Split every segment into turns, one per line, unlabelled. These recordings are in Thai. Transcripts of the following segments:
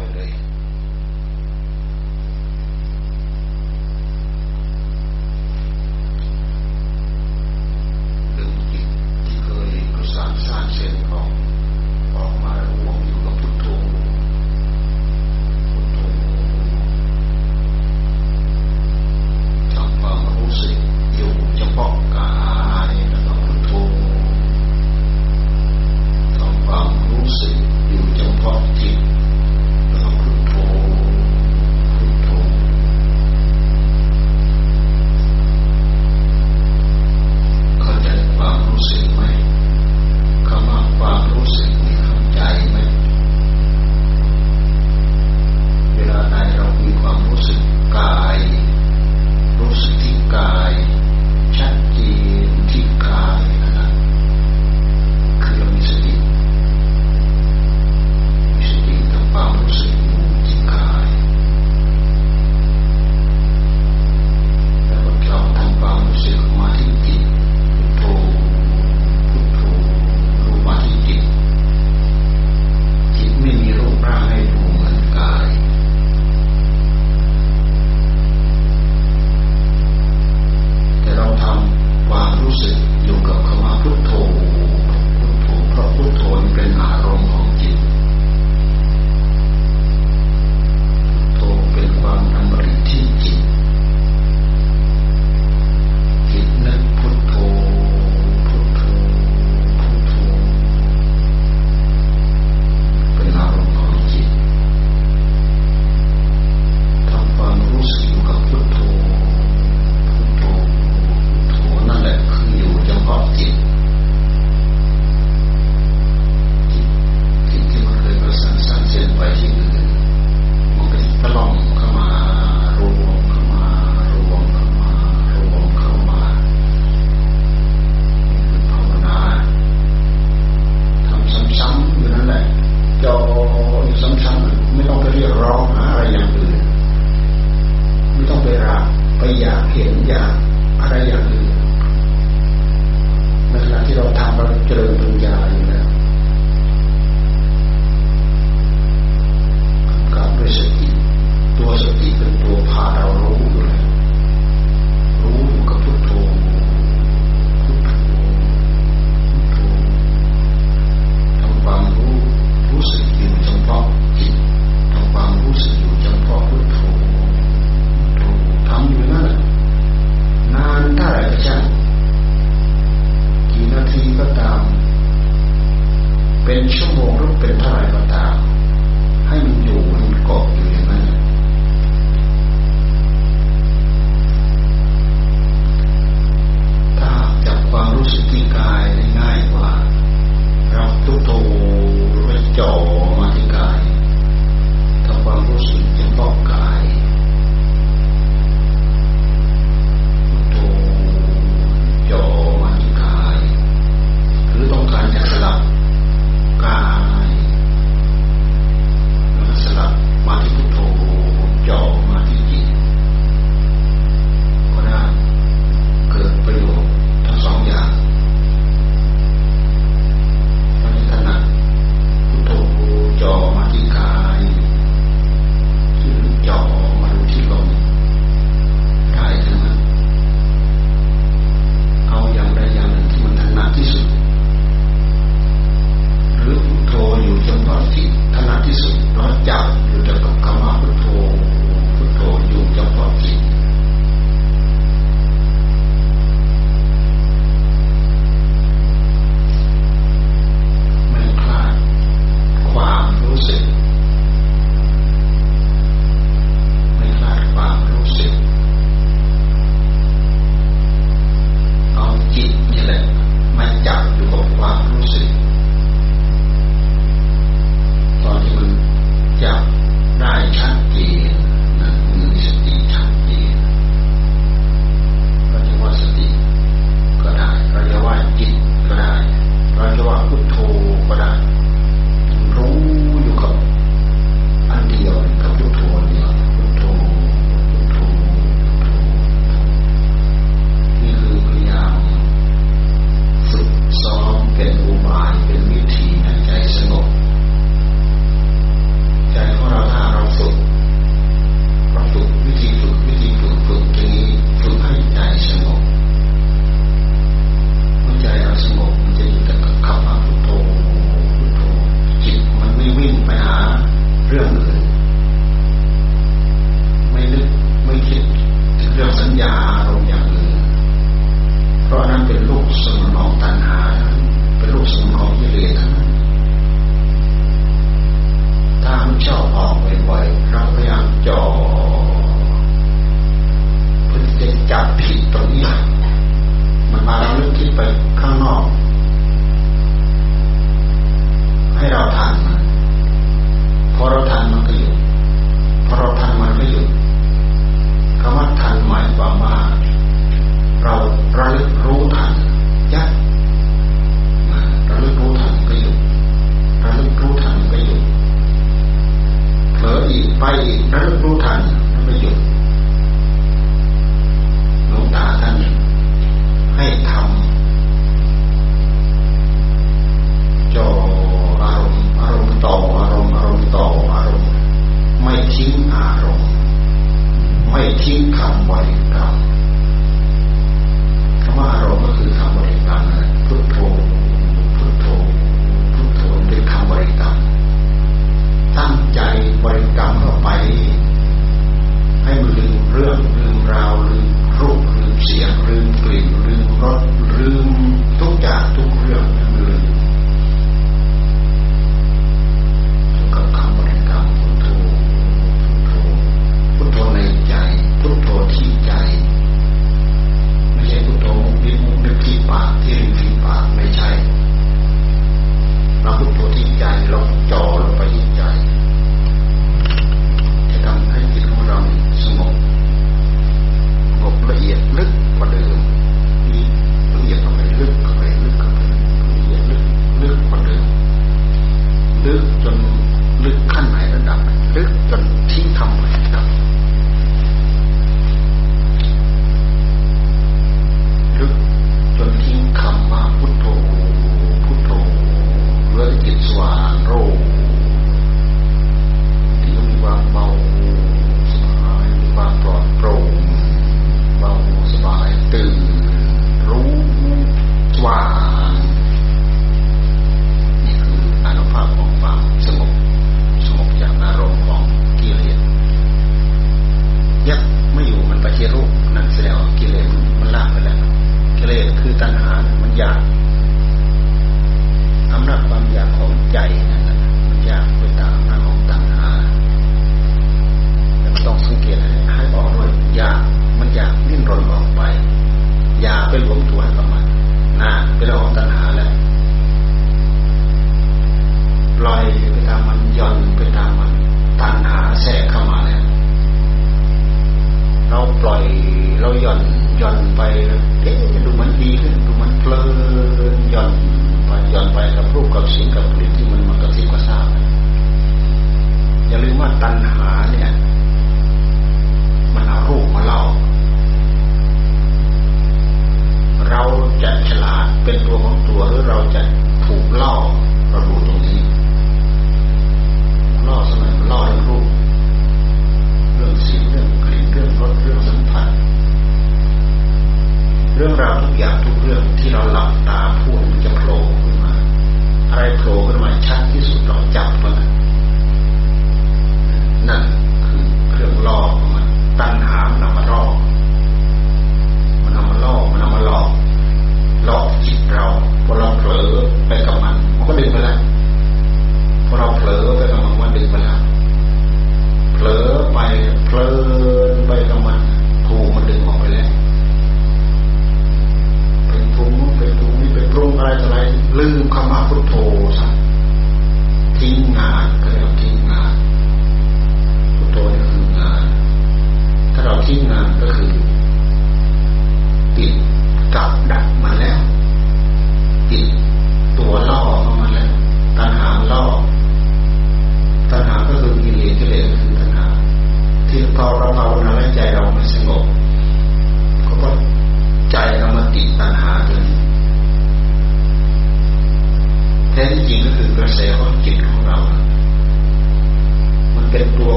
holiday การเจริญปัญญา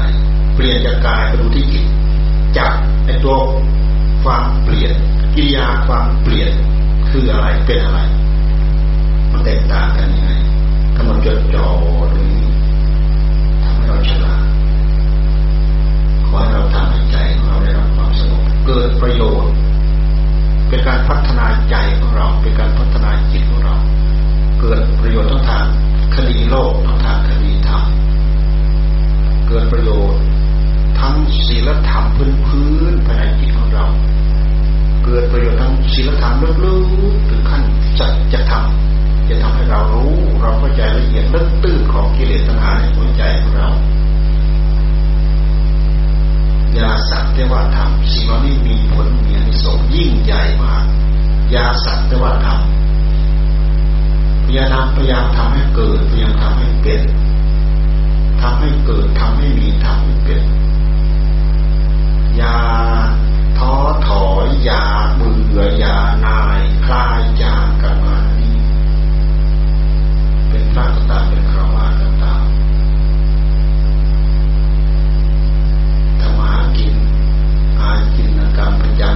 าย เปลี่ยนจากกายไปดูที่จิตจับไอตัวความเปลี่ยนกิริยาความเปลี่ยนคืออะไรเป็นอะไร มันแตกต่างกันยังไงกำหนดจดจ่อตรงนี้ทำให้เราฉลาดขอให้เราทำใจของเราได้รับความสงบเกิดประโยชน์ เป็นการพัฒนาใจของเรา เป็นการพัฒนาจิตของเรา เกิดประโยชน์ต้องทางคดีโลกต้องทางคดีธรรม เกิดประโยชน์ ทั้งศีลธรรมพื้นพื้นภายในจิตของเรา เกิดประโยชน์ทั้งศีลธรรมลึกๆถึงขั้นจัดจะทำจะทำให้เรารู้ เราเข้าใจละเอียดลึกตื้นของกิเลสตัณหาในหัวใจของเรายาสัตว์แต่วธรรมสิ่งเหล่านี้มีผลมีอนิสงส์ยิ่งใหญ่มากยาสัตว์แต่วธรรำพยายามพยายามทำให้เกิดพยายามทำให้เป็น ทำให้เกิดทำให้มีทำให้เกิดอย่าท้อถอยอย่าเบื่ออย่านายคลายจากกันมานี้เป็นพระก็ตามเป็นคราวาก็ตามทำหากินอาจินกรรมปัญญา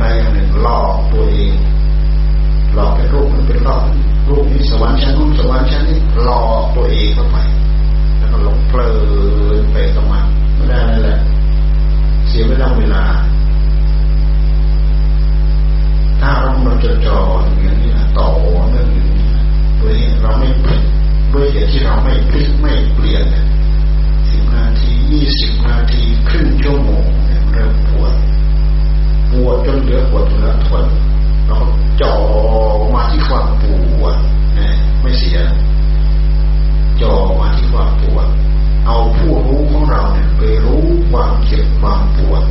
ใดอย่างหนึ่งหลอกตัวเองหลอกเป็นรูปมันเป็นรอบรูปนี้สวรรค์ชั้นนู้นสวรรค์ชั้นนี้หลอกตัวเองเข้าไปแล้วก็หลงเพลินไปกับมันไม่ได้นั่นแหละเสียเวลาเวลา ถ้าเราเราจะจออย่างนี้นะต่อเนื่องอย่างนี้นะโดยเราไม่พลิกด้วยเหตุที่เราไม่พลิกไม่เปลี่ยนเนี่ยสิบนาทียี่สิบนาทีครึ่งชั่วโมงเนี่ยเริ่มปวด ปวดจนเหลือปวดเหลือทนเราจ่อมาที่ความปวดเนี่ยไม่เสียจ่อมาที่ความปวด เอาผู้รู้ของเราเนี่ยไปรู้ความเจ็บความปวด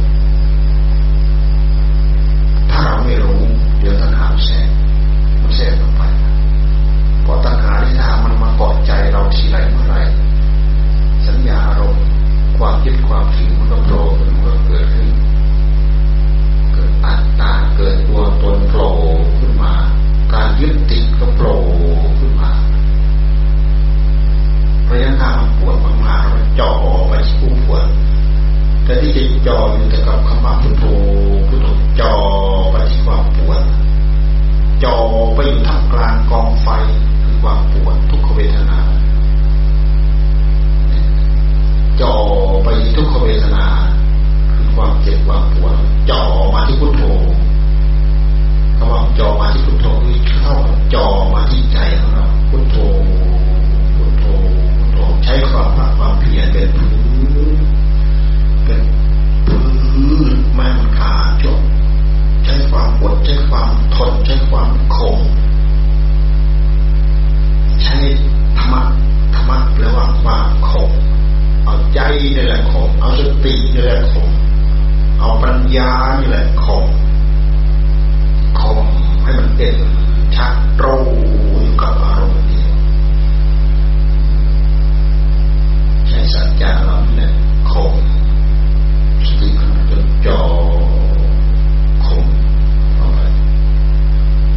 ถ้าเราไม่รู้เดี๋ยวตัณหาแทรกมันแทรกลงไปพอตัณหาที่ถ้ามันมาเกาะใจเราทีไรเมื่อไรสัญญาอารมณ์ความยึดความถือมันก็โผล่มันก็เกิดขึ้น อัตตาเกิดตัวตนโผล่ขึ้นมา การยึดติดก็โผล่ขึ้นมาระยะทางมันปวดมากๆเราจ่อไปที่ผู้ปวดแต่ที่จะจ่ออยู่แต่กับคำว่าพุทโธพุทโธจ่อไปที่ความปวดจ่อไปอยู่ท่ามกลางกองไฟคือความปวดทุกขเวทนาจ่อไปที่ทุกขเวทนา ความเจ็บความปวดจ่อมาที่พุทโธคำว่าจ่อมาที่พุทโธคือเท่าจ่อมาที่ใจของเราพุทโธพุทโธพุทโธใช้ความภาคความเพียรเป็นพื้นเป็นพื้นไม่มันขาดจบใช้ความอดใช้ความทนใช้ความคงใช้ธรรมะธรรมะแปลว่าความคงเอาใจนี่แหละคงเอาสตินี่แหละคง เอาปัญญานี่แหละคงคงให้มันเด่นชัดรู้อยู่กับอารมณ์เดียวใช้สัจจะเราเนี่ยคงสติขณะจดจ่อคงเอาไป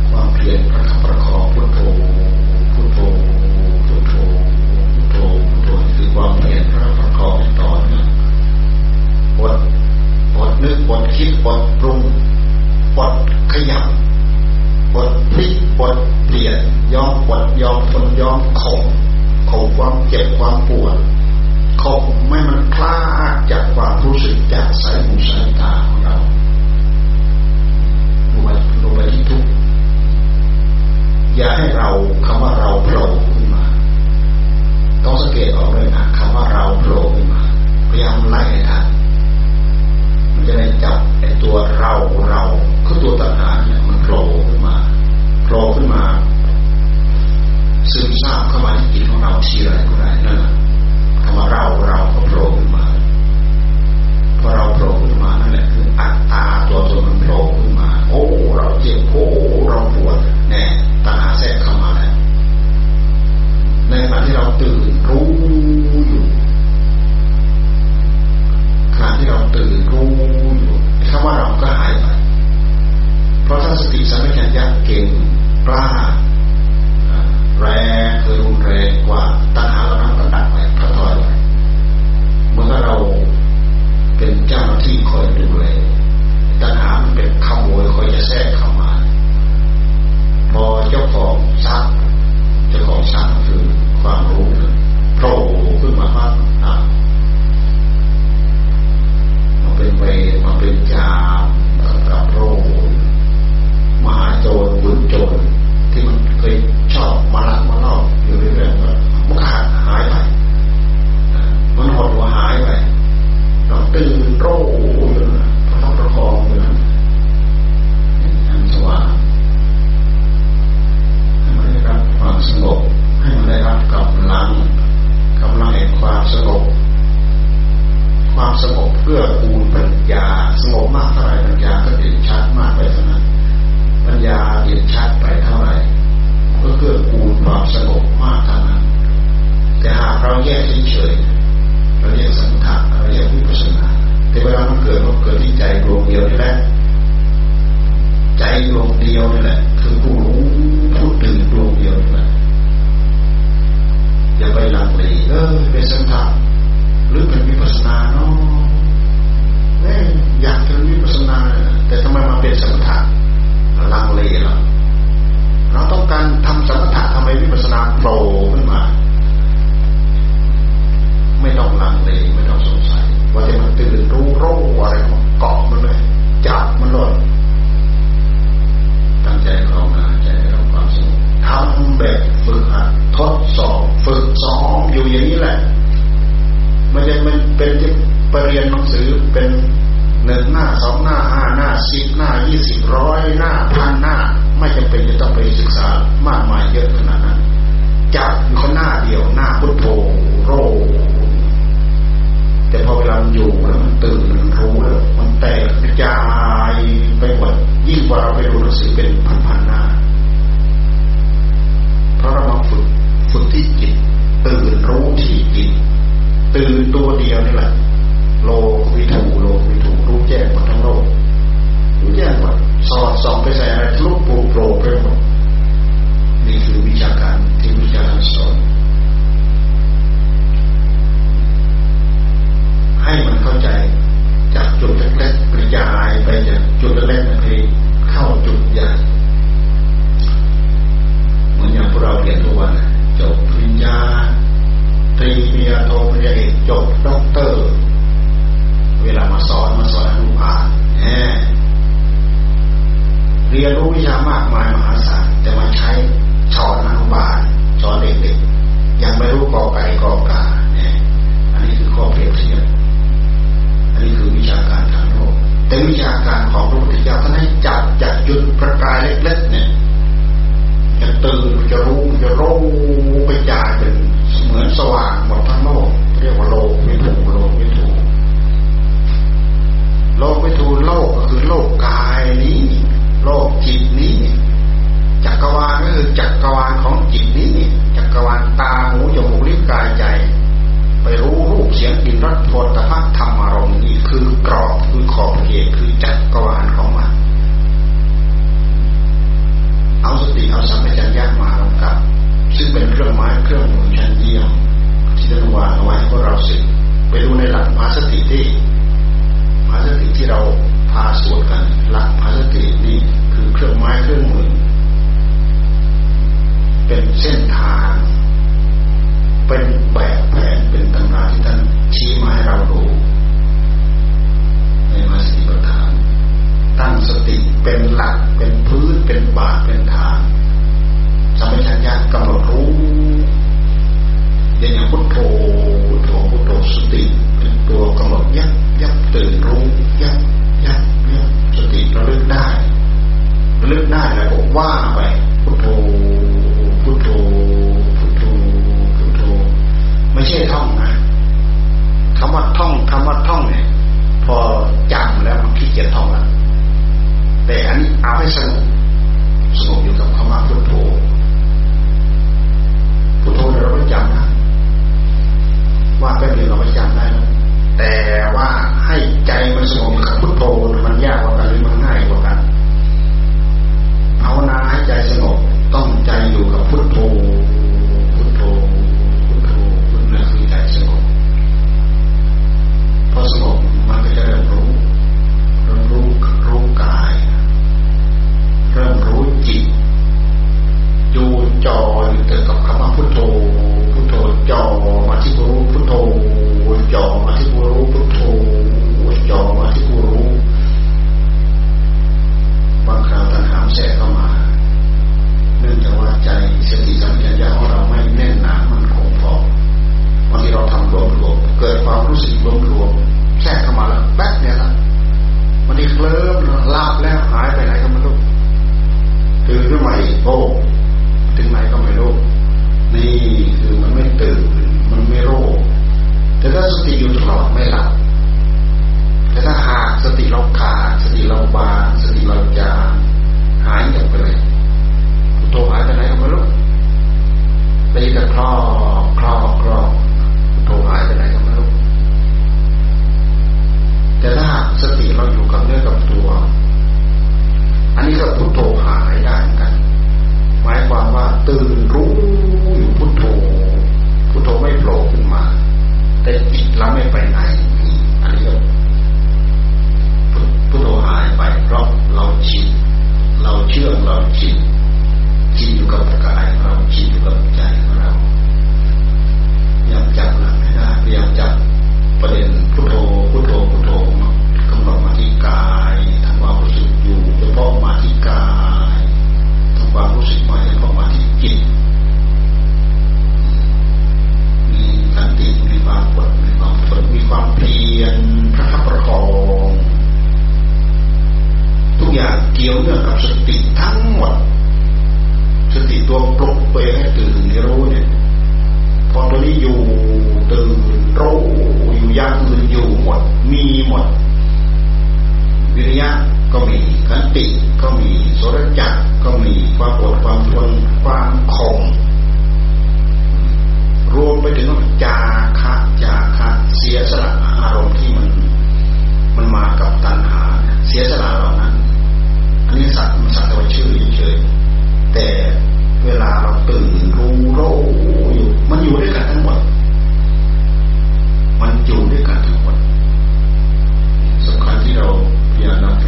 ความเพียรประคับประคองพุทโธพุทโธพุทโธพุทโธพุทโธคือความเพียรประคับประคองต่อเนื่องปวดปวด นึกปวดคิดปวดปรุงปวดขยับปวดพลิกปวดเปลี่ยนยอมปวดยอมทนยอมข่มข่มความเจ็บความปวดข่มไม่มันคลาดจากความรู้สึกจากสายหูสายตาของเราลงไปลงไปที่ทุกอย่าให้เราคำว่าเราโผล่ขึ้นมา ต้องสังเกตออกเลยนะคำว่าเราโผล่ขึ้นมาพยายามไล่ให้ทัน จะได้จับไอ้ตัวเราเราคือตัวตัณหาเนี่ยมันโผล่ขึ้นมาโผล่ขึ้นมา ซึมซาบเข้ามาที่จิตของเราทีไรก็ได้นั่นแหละคำว่าเราเราก็โผล่ขึ้นมาพอเราโผล่ขึ้นมานั่นแหละคืออัตตาตัวตนมันโผล่ขึ้นมา โอ้เราเจ็บโอ้เราปวดแน่ตัณหาแทรกเข้ามาแล้วในขณะที่เราตื่นรู้ คำว่าเราก็หายไป เพราะถ้าสติสัมปชัญญะเก่งกล้าแรงคือรุนแรงกว่าตัณหาเราทั้นก็ดักไปกระทอยไปเมื่อเราเป็นเจ้าหน้าที่คอยดูแลตัณหามันเป็นขโมยคอยจะแทรกเข้ามา พอเจ้าของทรัพย์เจ้าของทรัพย์คือความรู้ เป็นหนึ่งหน้าสองหน้าห้าหน้าสิบหน้ายี่สิบร้อยหน้าพันหน้า ไม่จำเป็นจะต้องไปศึกษามากมายเยอะขนาดนั้นจับเขาหน้าเดียวหน้าพุทโธโรแต่พอเวลาอยู่แล้วมันตื่นมันรู้แล้วมันแตกกระจายไปหมดยิ่งกว่าเราไปดูหนังสือเป็นพันๆหน้า เพราะเรามาฝึกฝึกที่จิตตื่นรู้ที่จิตตื่นตัวเดียวนี่แหละ โลวิถูโลวิถูรู้แจ้งหมาทั้งโลกรู้แจ้งหมดสอดส่องไปใส่อะไรลุกปูโปรไปหมดนี่คือวิชาการที่วิชาการสอนให้มันเข้าใจจากจุดเล็กๆกระจายไปจากจุดเล็กๆไปเข้าจุดใหญ่เหมือนอย่างพวกเราเรียนทุกวันจบปริญญาตรีเมีาโทปริญญาเอกจบด็อกเตอร์ เวลามาสอนมาสอนอนุภาลเรียนรู้วิชามากมายมหาศาลแต่มาใช้ ตัให้ตื่นให้รู้เนี่ยพอตัวนี้อยู่ตื่นรู้อยู่ยังมืออยู่หมด มีหมด วิริยะก็มีขันติก็มีโสรจักก็มีความอดความทนความขมรวมไปถึงจาคะจาคะเสียสละอารมณ์ที่มัน มันมากับตัณหา เสียสละเหล่านั้น อันนี้สัตว์สัตว์ตัวชื่อเฉยแต่ เวลาเราตื่นรู้รู้อยู่มันอยู่ด้วยกันทั้งหมด มันอยู่ด้วยกันทั้งหมดสำคัญที่เราพยายามนำพ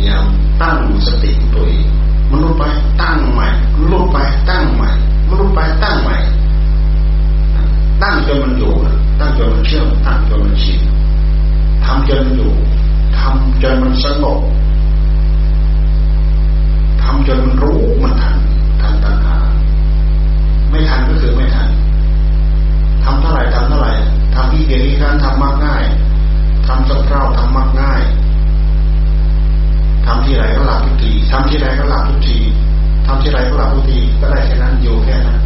ยายามตั้งสติตัวเองมันรู้ไปตั้งใหม่รู้ไปตั้งใหม่มันรู้ไปตั้งใหม่ ตั้งจนมันอยู่ตั้งจนมันเชื่อมตั้งจนมันชินทำจนมันอยู่ทำจนมันสงบทำจนมันรู้มันทัน ทันตัณหา ไม่ทันก็คือไม่ทันทำเท่าไหร่ทำเท่าไหร่ทำที่เดียวนี้ครั้นทำมากง่ายทำสักเท่าทำมากง่ายทำที่ไหนก็หลับทุกทีทำที่ไหนก็หลับทุกทีทำที่ไหนก็หลับทุกทีก็ได้แค่นั้นอยู่แค่นั้น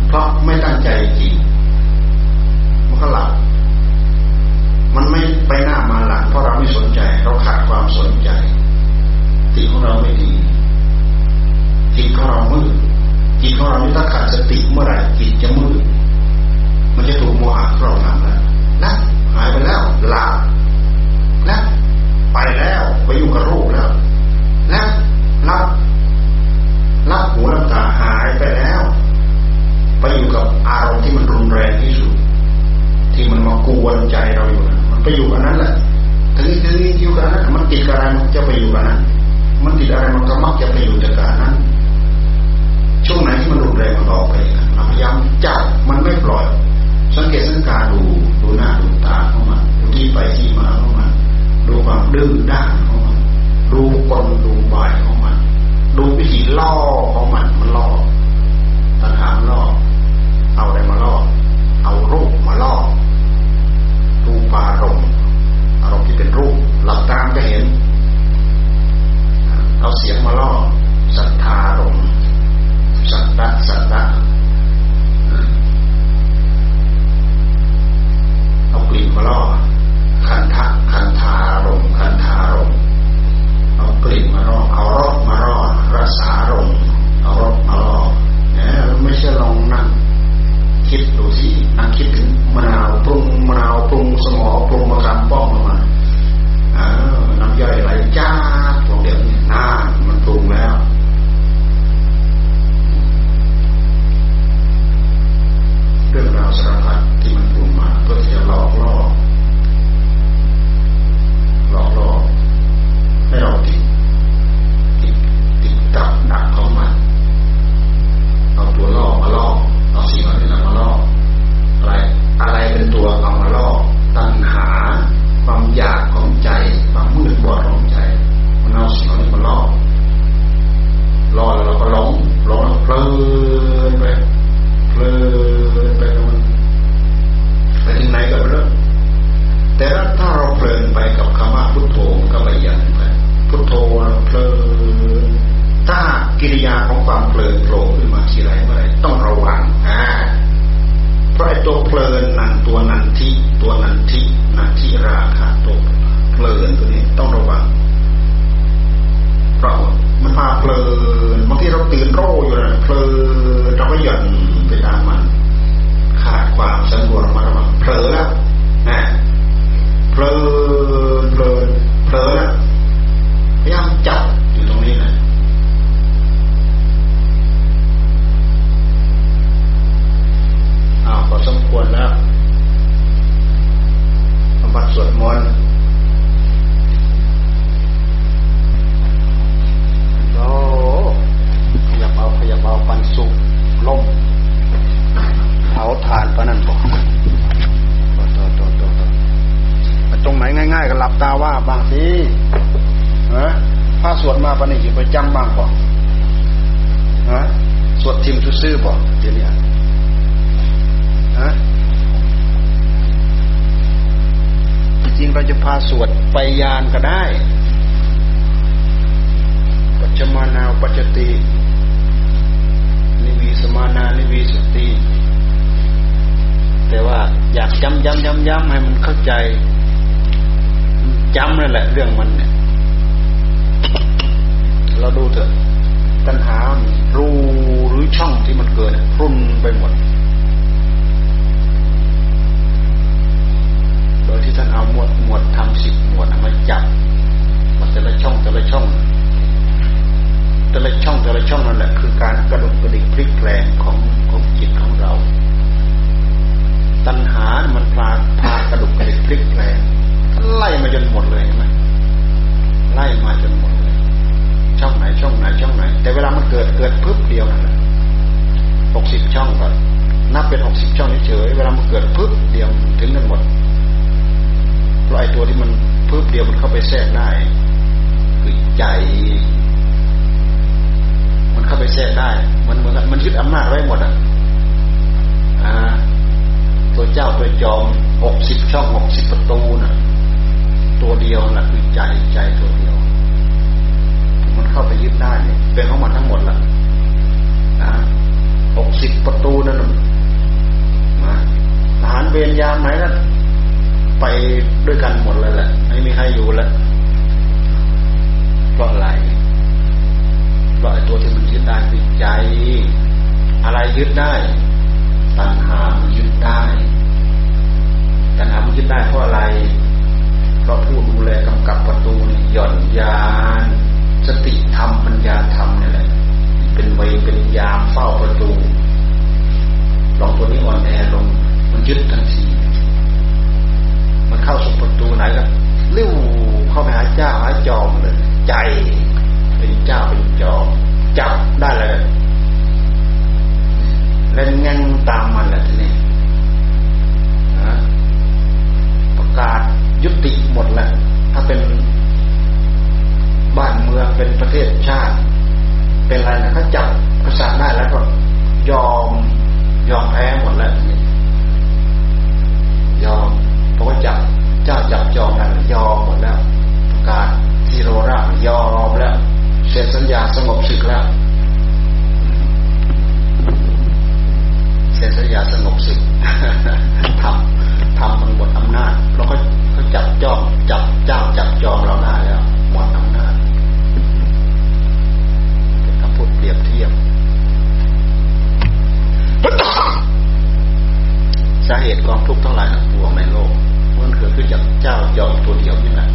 ากเจ้าจอมตัวเดียวนี่แหละ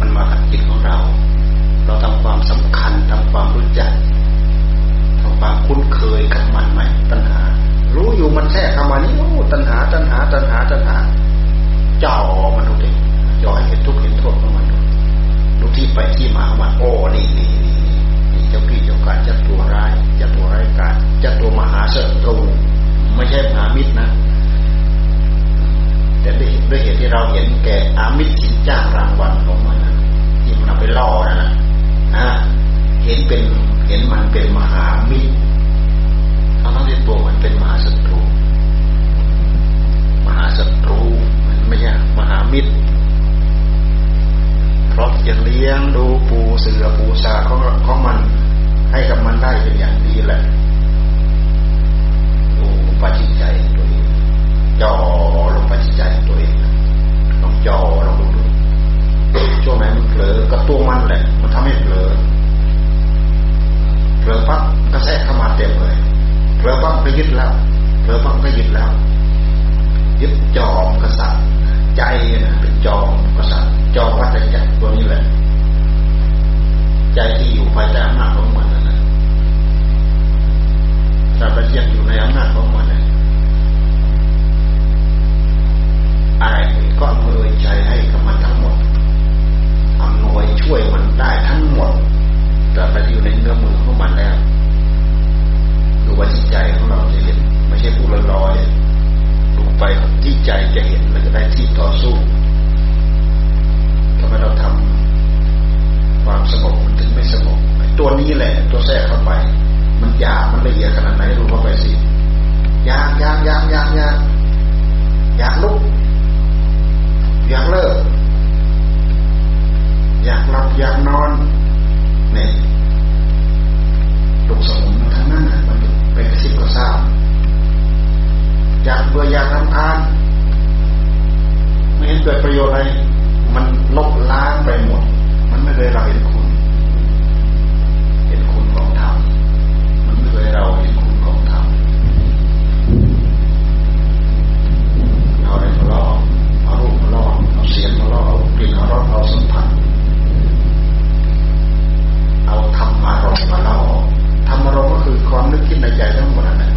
มันมาหัดจิตของเรา เราทำความสำคัญทำความรู้จักทำความคุ้นเคยกับมันไหมตัณหา รู้อยู่มันแทรกเข้ามานี่โอ้ตัณหา ตัณหา ตัณหา ตัณหา เจ่อมันดูดิจ่อให้เห็นทุกข์เห็นโทษของมันดูดูที่ไปที่มาของมันโอ้นี่นี่นี่เจ้าพี่เจ้าการจะตัวร้ายเจะตัวร้ายการจะตัวมหาศัตรูไม่ใช่มหามิตรนะ แต่ด้วยเหตุที่เราเห็นแก่อามิสินจ้างรางวัลของมันที่มันเอาไปล่อนะนะเห็นเป็นเห็นมันเป็นมหามิตรทั้งที่ตัวมันเป็นมหาศัตรู มหาศัตรูมันไม่ใช่มหามิตรเพราะจะเลี้ยงดูปูเสือปูสาของของมัน ให้กับมันได้เป็นอย่างดีแหละดูปัจจิใจตัวเอง จ่อลงปัจจิตใจตัวเองลองจ่อลองดูดูช่วงไหนมันเผลอก็ตัวมันแหละ มันทำให้เผลอเผลอปั๊บก็แทรกเข้ามาเต็มเลยเผลอปั๊บก็ยึดแล้วเผลอปั๊บก็ยึดแล้ว ยึดจอมกษัตริย์ใจนะเป็นจอมกษัตริย์จอมวัฏจักรตัวนี้แหละ ใจที่อยู่ภายใต้อำนาจของมันนั่นแหละตราบใดยังอยู่ในอำนาจของมันนะ ก็อำนวยใจให้กับมันทั้งหมดอำนวยช่วยมันได้ทั้งหมด แต่ไปอยู่ในเงื้อมือของมันแล้วดูว่าจิตใจของเราจะเห็น ไม่ใช่ผู้ลอยๆดูไปที่ใจจะเห็นมันจะได้ที่ต่อสู้ทำไมเราทำความสงบมันถึงไม่สงบตัวนี้แหละ ตัวแทรกเข้าไป มันยากมันละเอียดขนาดไหนรู้เข้าไปสิยากยากยากยากยากยากลุก อยากเลิก อยากหลับอยากนอนเนี่ยลูกสมุนทั้งนั้นมันเป็นสิบกระซ่าอยากเบื่ออยากทำงานไม่เห็นเกิดประโยชน์อะไร มันลบล้างไปหมด มันไม่เคยเราเห็นคุณ เห็นคุณของธรรมมันไม่เคยเราเห็นคุณของธรรมเราเลยทะเลาะ เาเสียงของเราเอากลิ่นของเราเอาสัมผัสเอาธรรมารมมาเล่าธรรมารมก็คือความนึกคิดในใจทั้งหมดนั่นแหละ